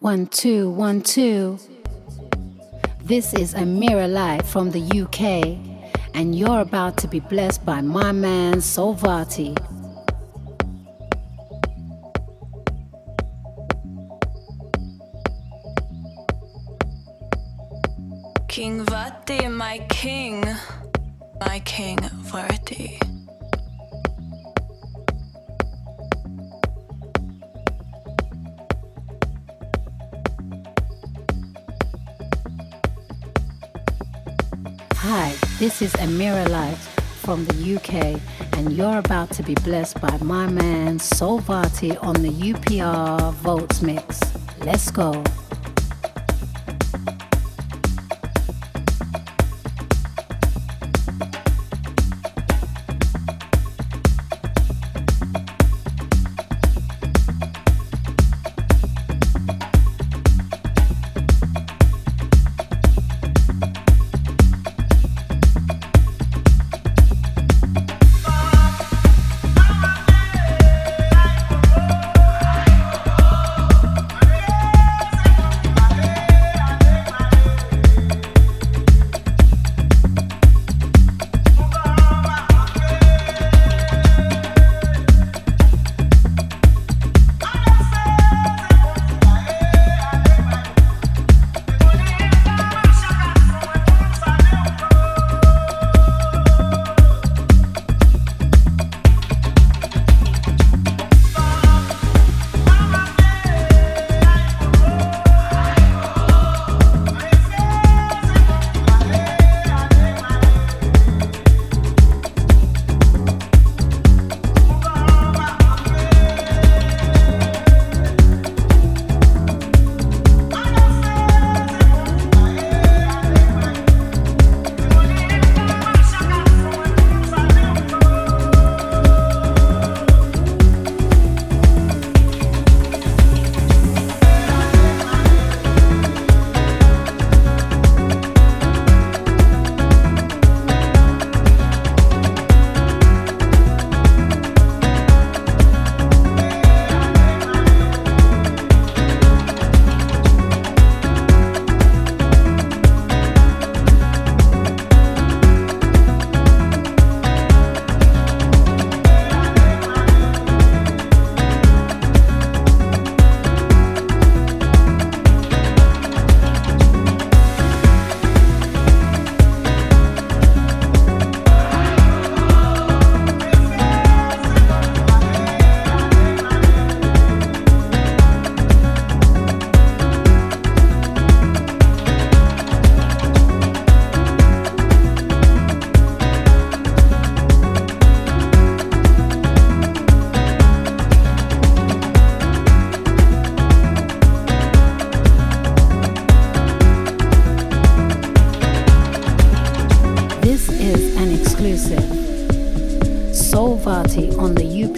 One, two, one, two. This is Amira Live from the UK, and you're about to be blessed by my man Soul Varti. King Varti, my king, my king Varti. This is Amira Light from the UK, and you're about to be blessed by my man Soul Varti on the UPR Vaults Mix. Let's go.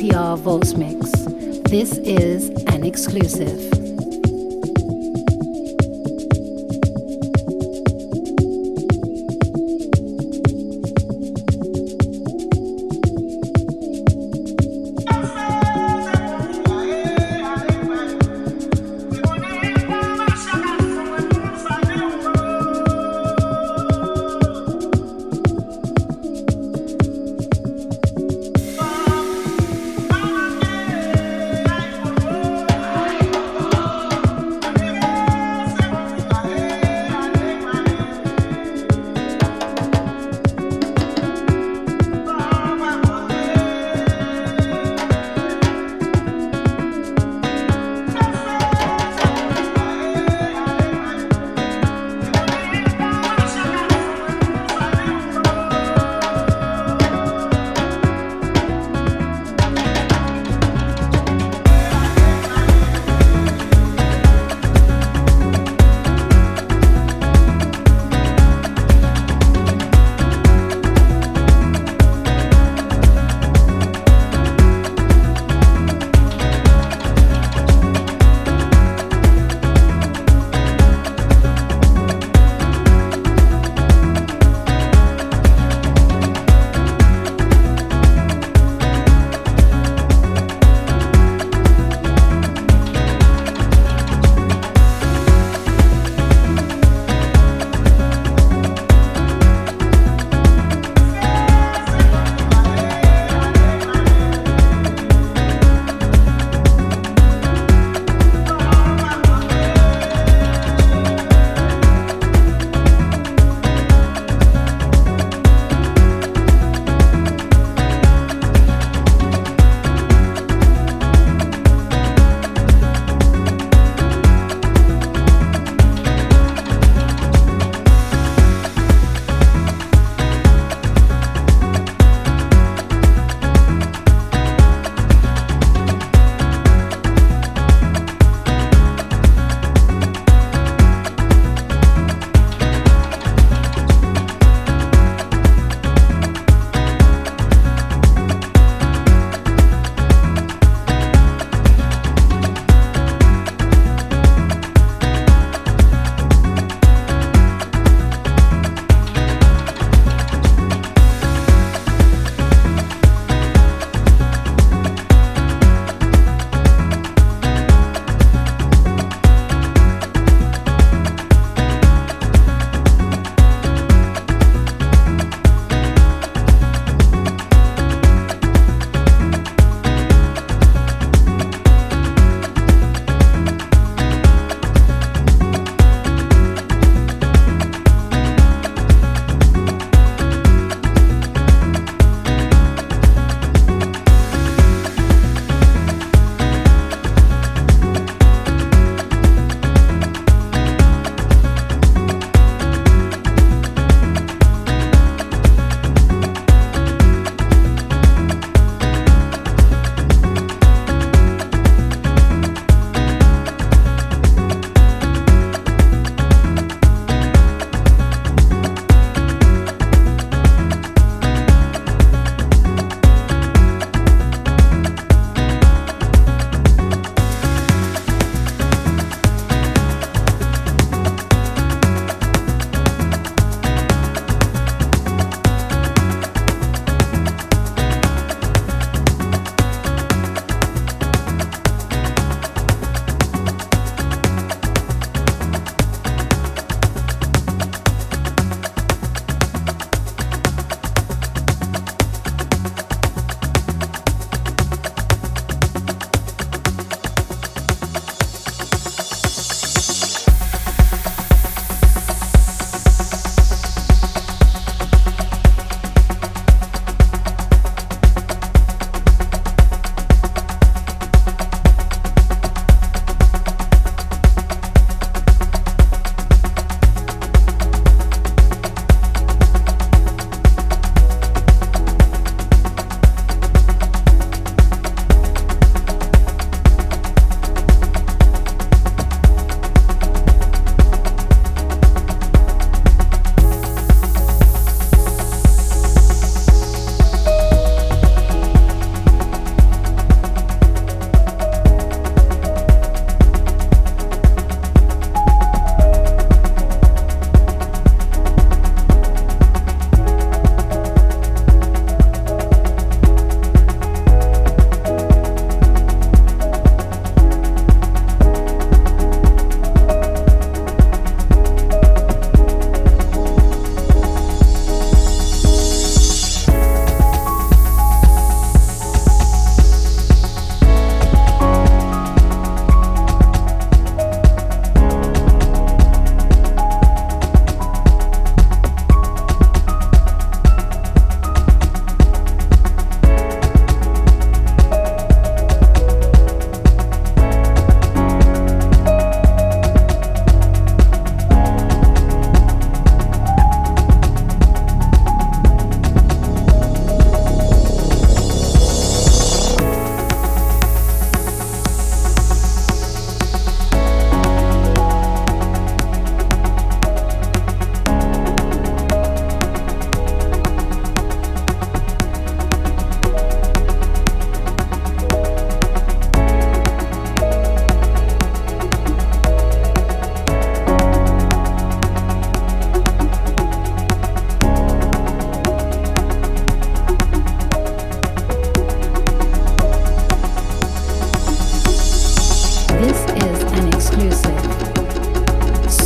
The Vaults Mix. This is an exclusive.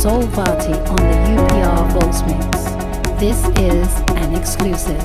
Soul Varti on the UPR Vaults Mix. This is an exclusive.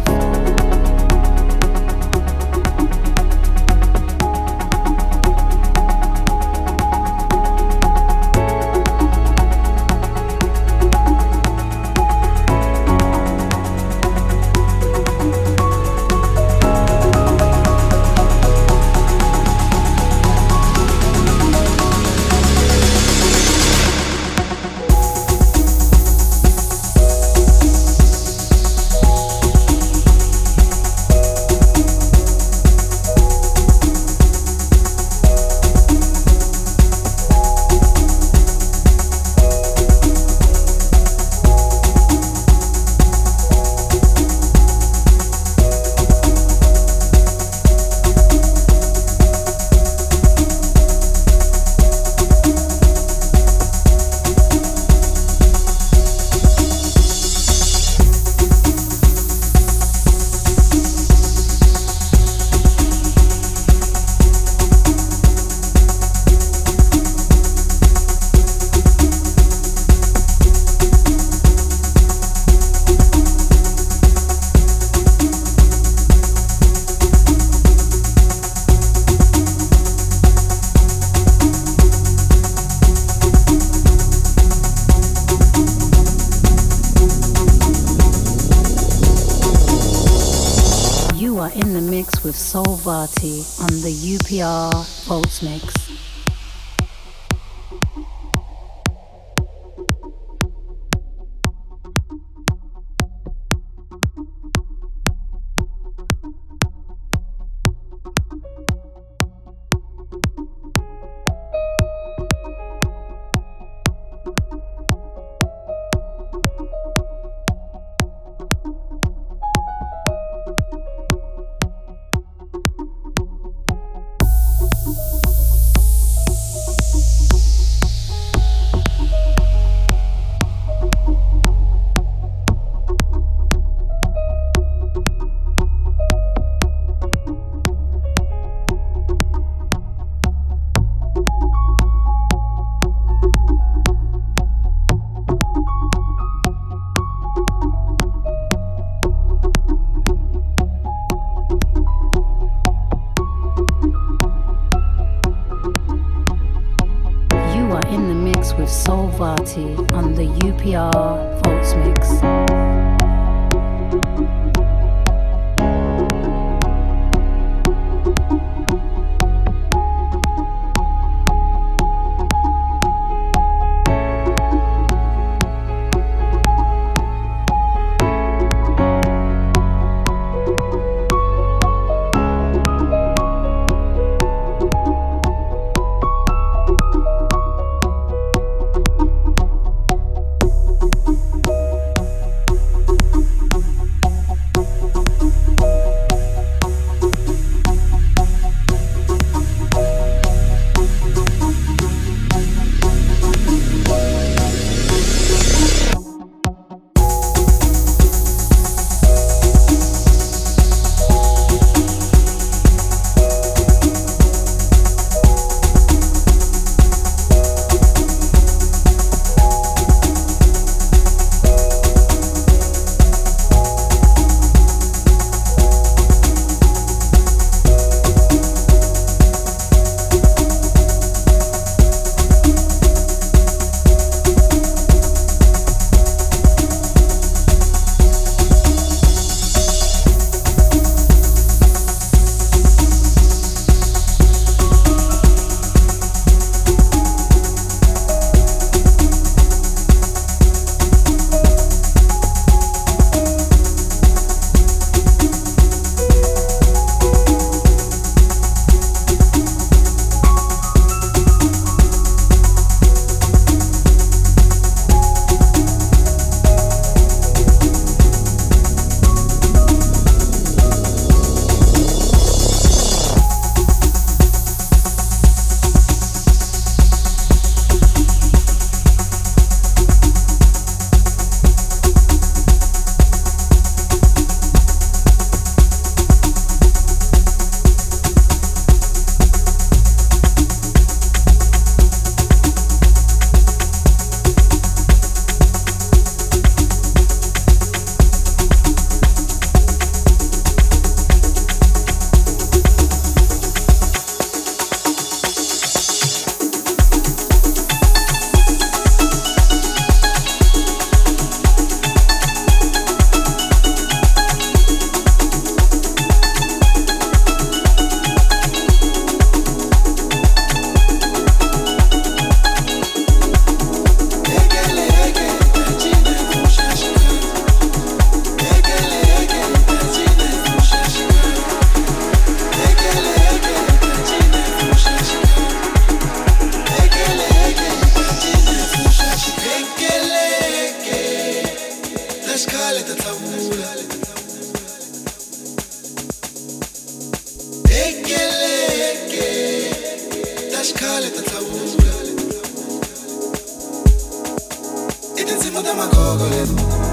Simu demagogo, it.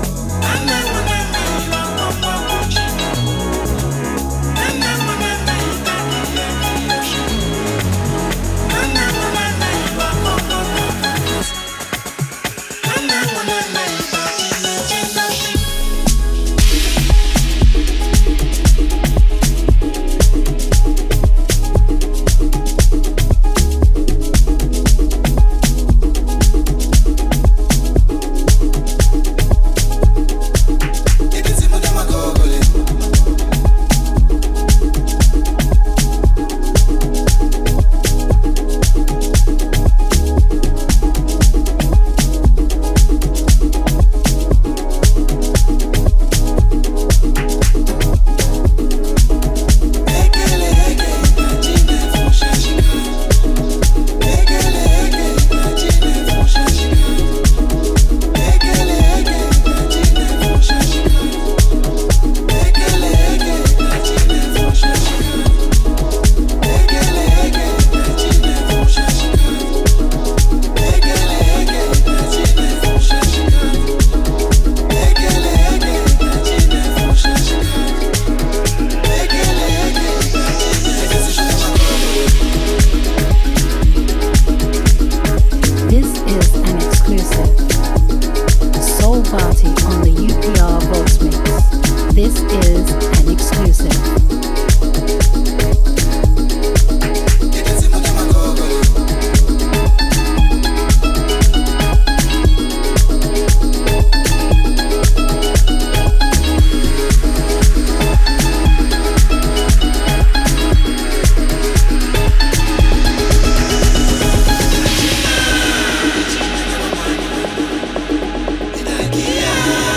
you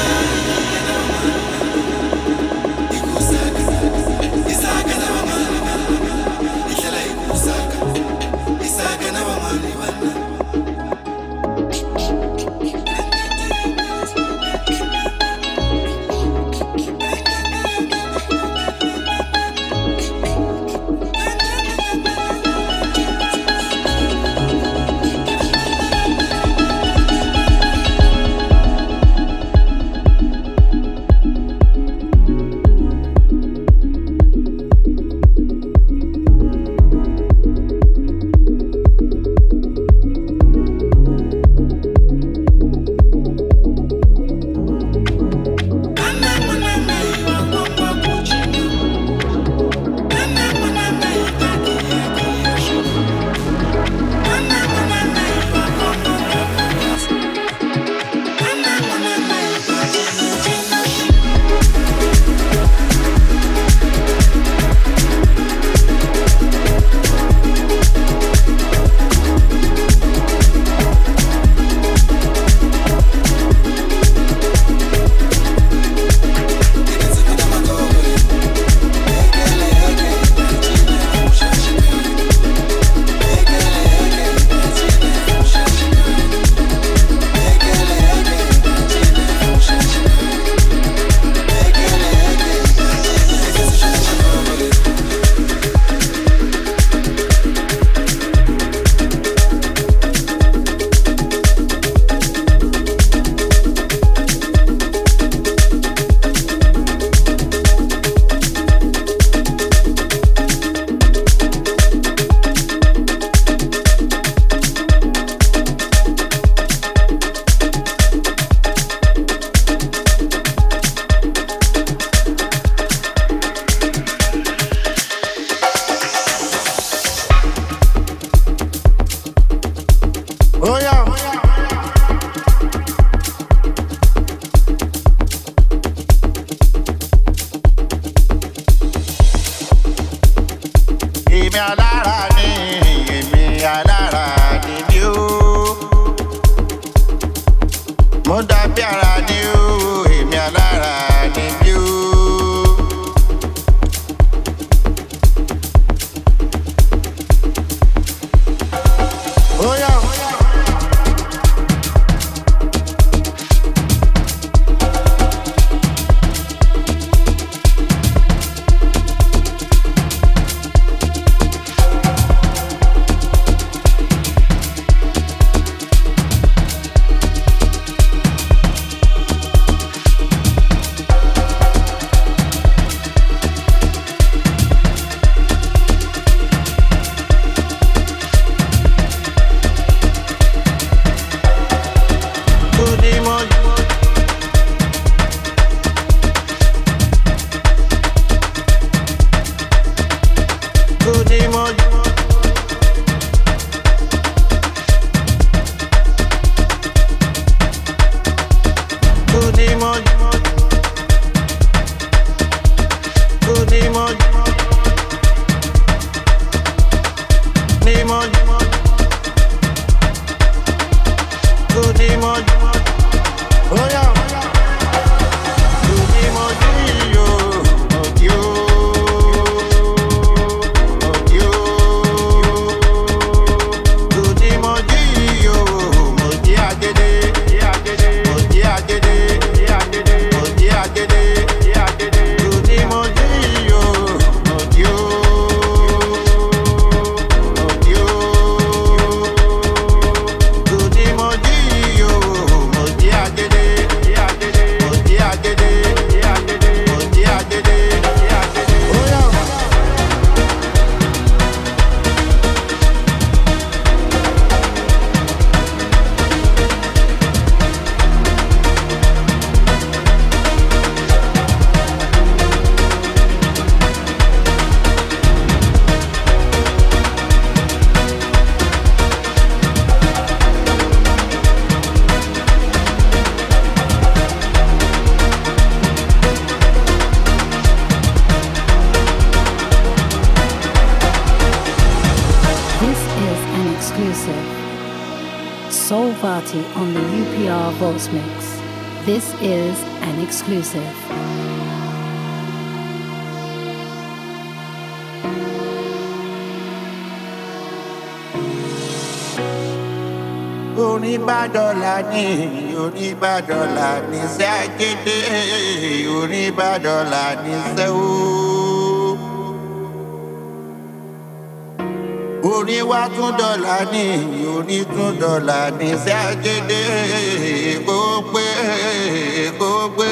ní orí ìbàdọ́là níṣẹ́ àgédé orí ìbàdọ́là níṣẹ́ ó. orí wa tún dọ́là ní orí tún dọ́là níṣẹ́ àgédé kó pé kó pé.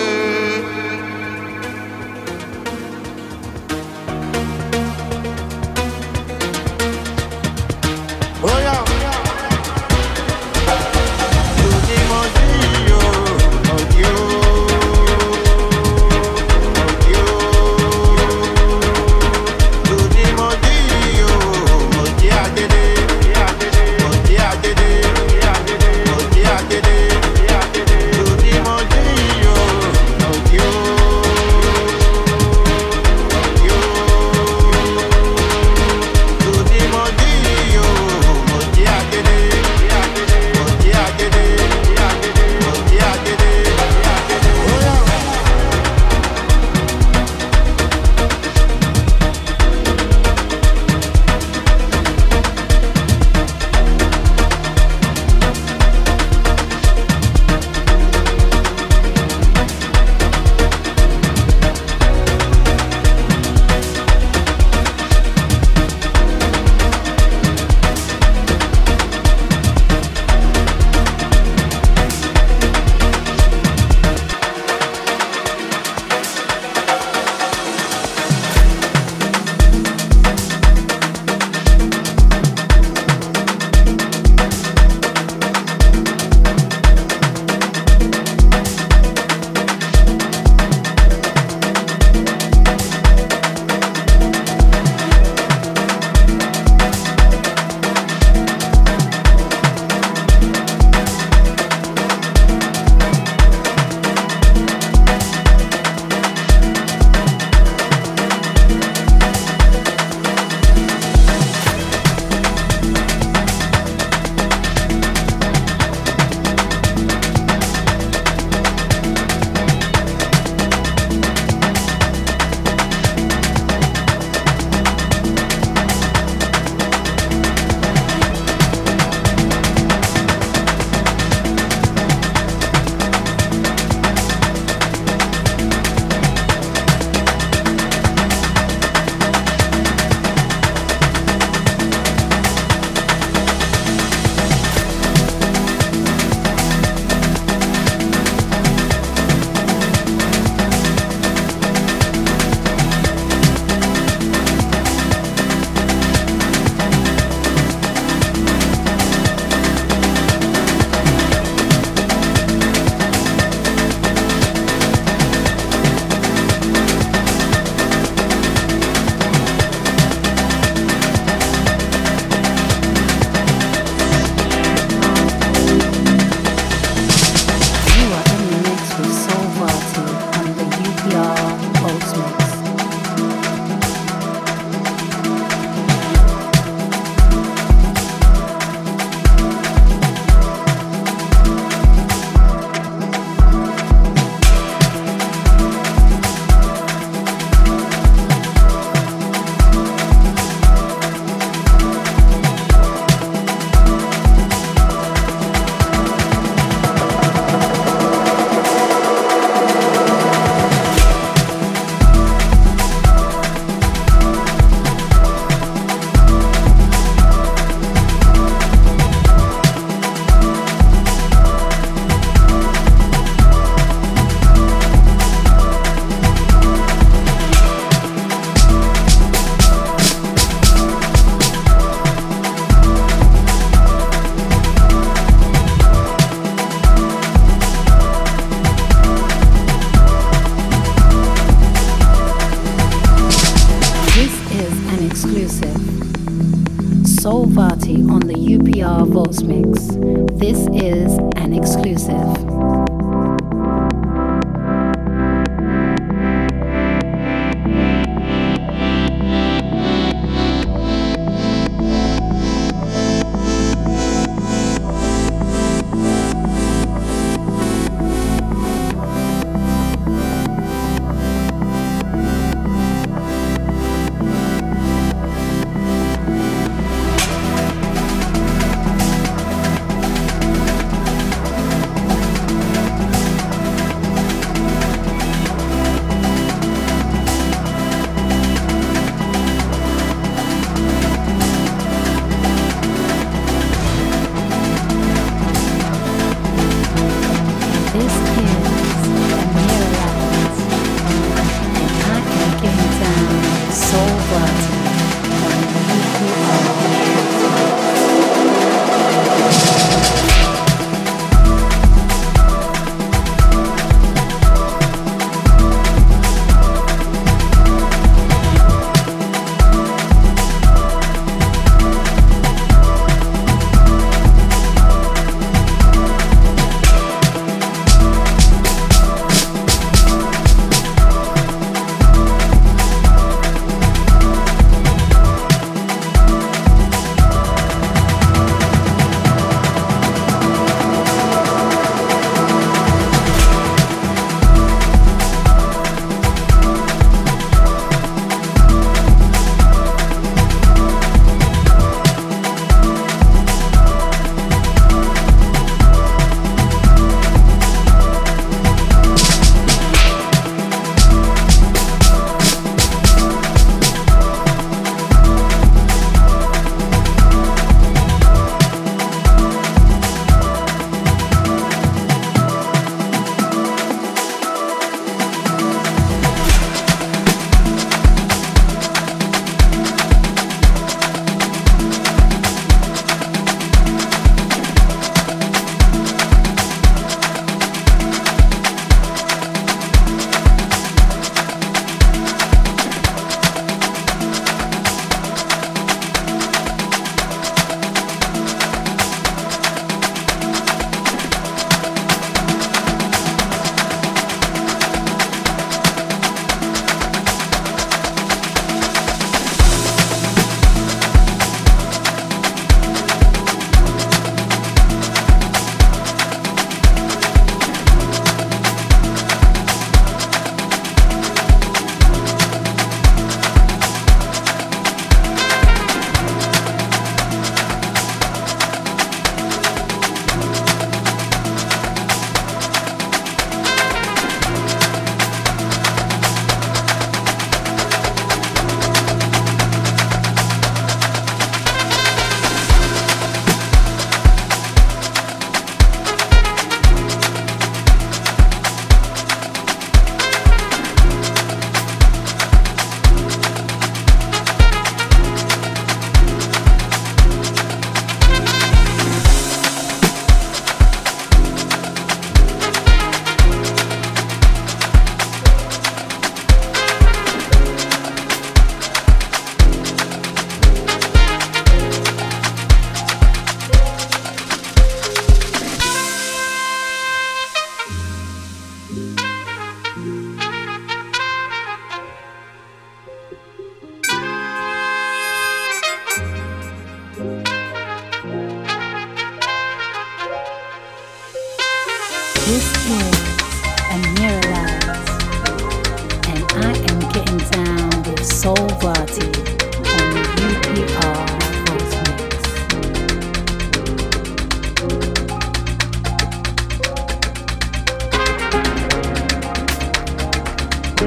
You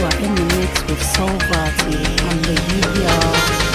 are in the mix with Soul and on the UPR.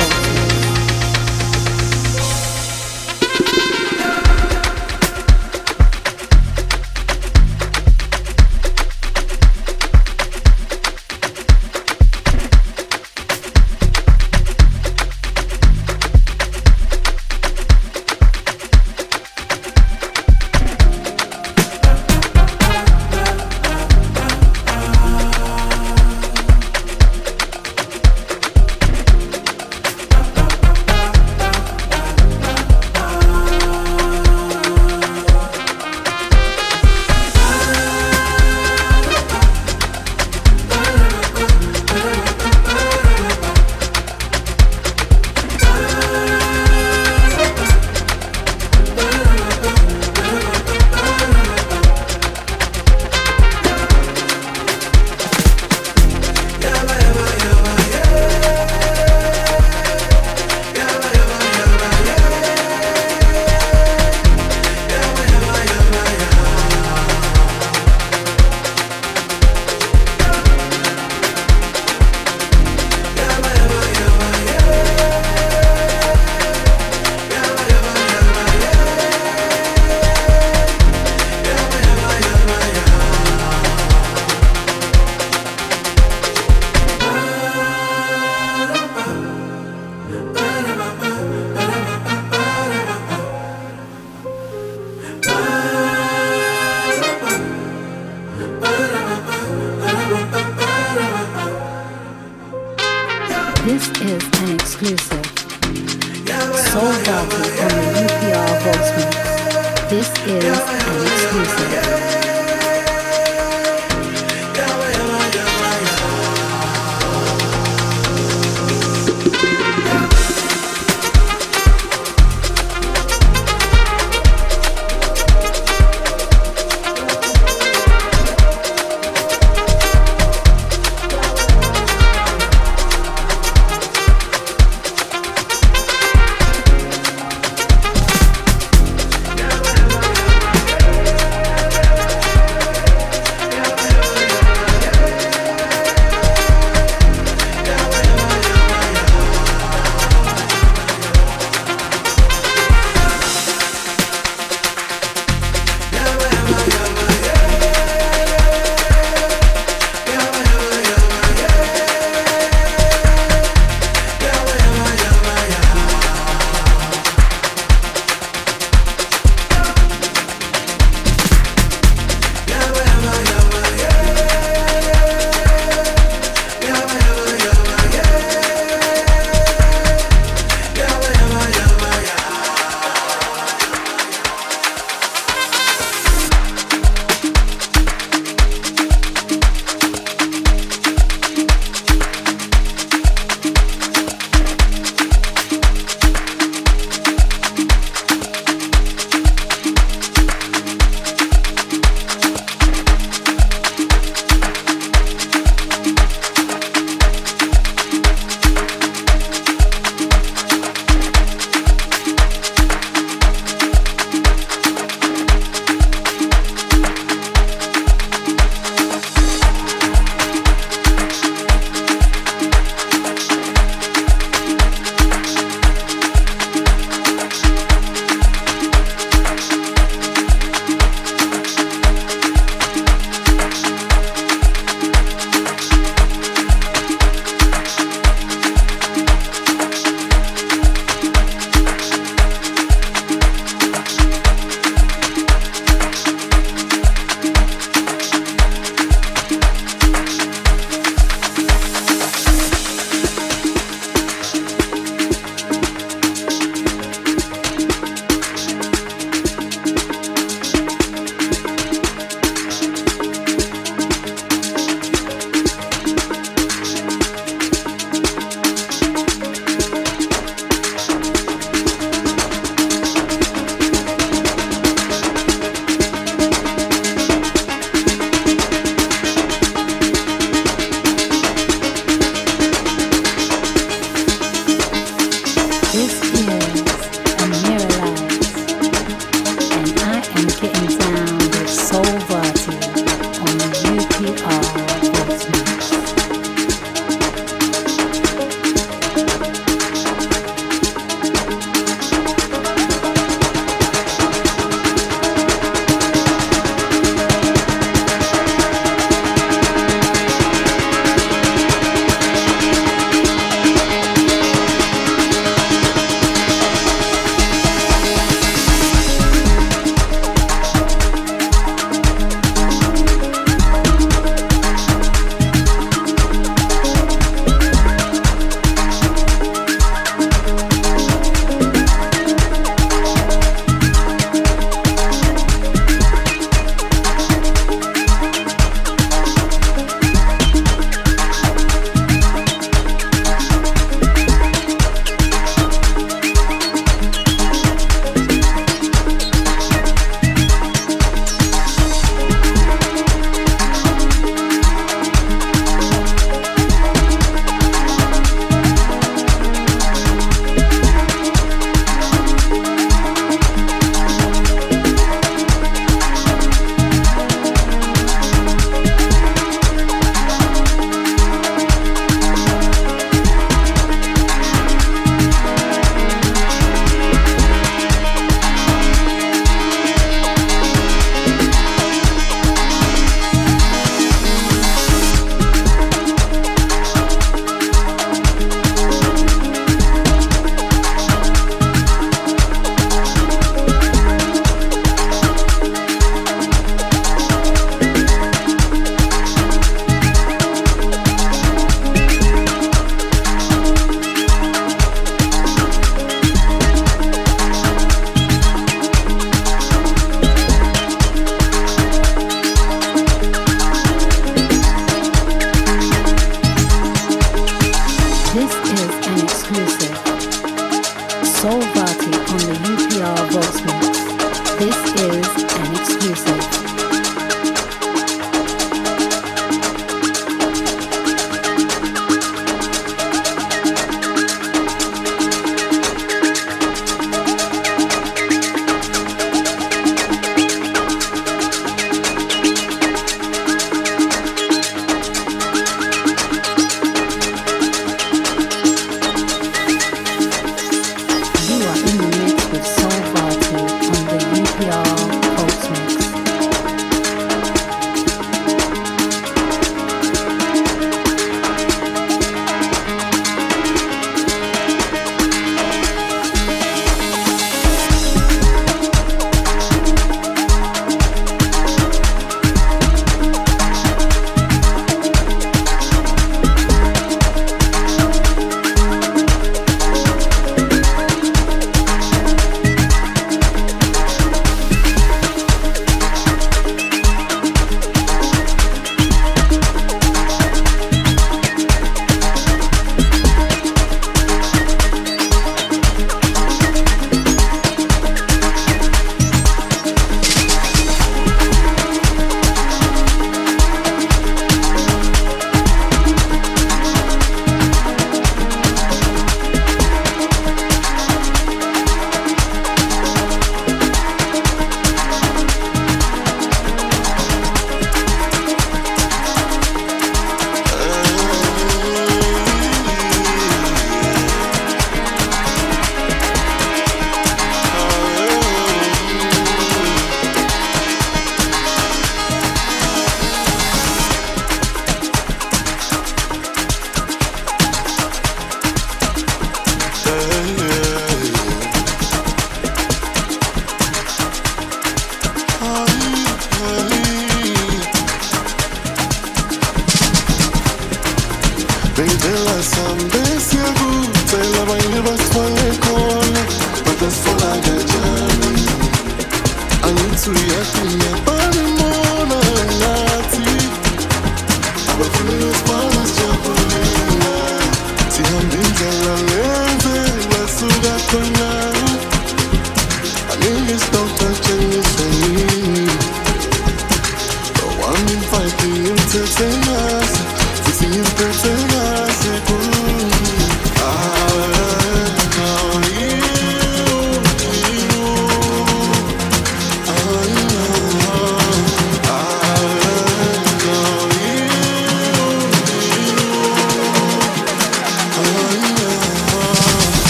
This is an exclusive.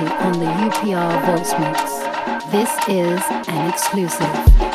On the UPR Vaults Mix. This is an exclusive.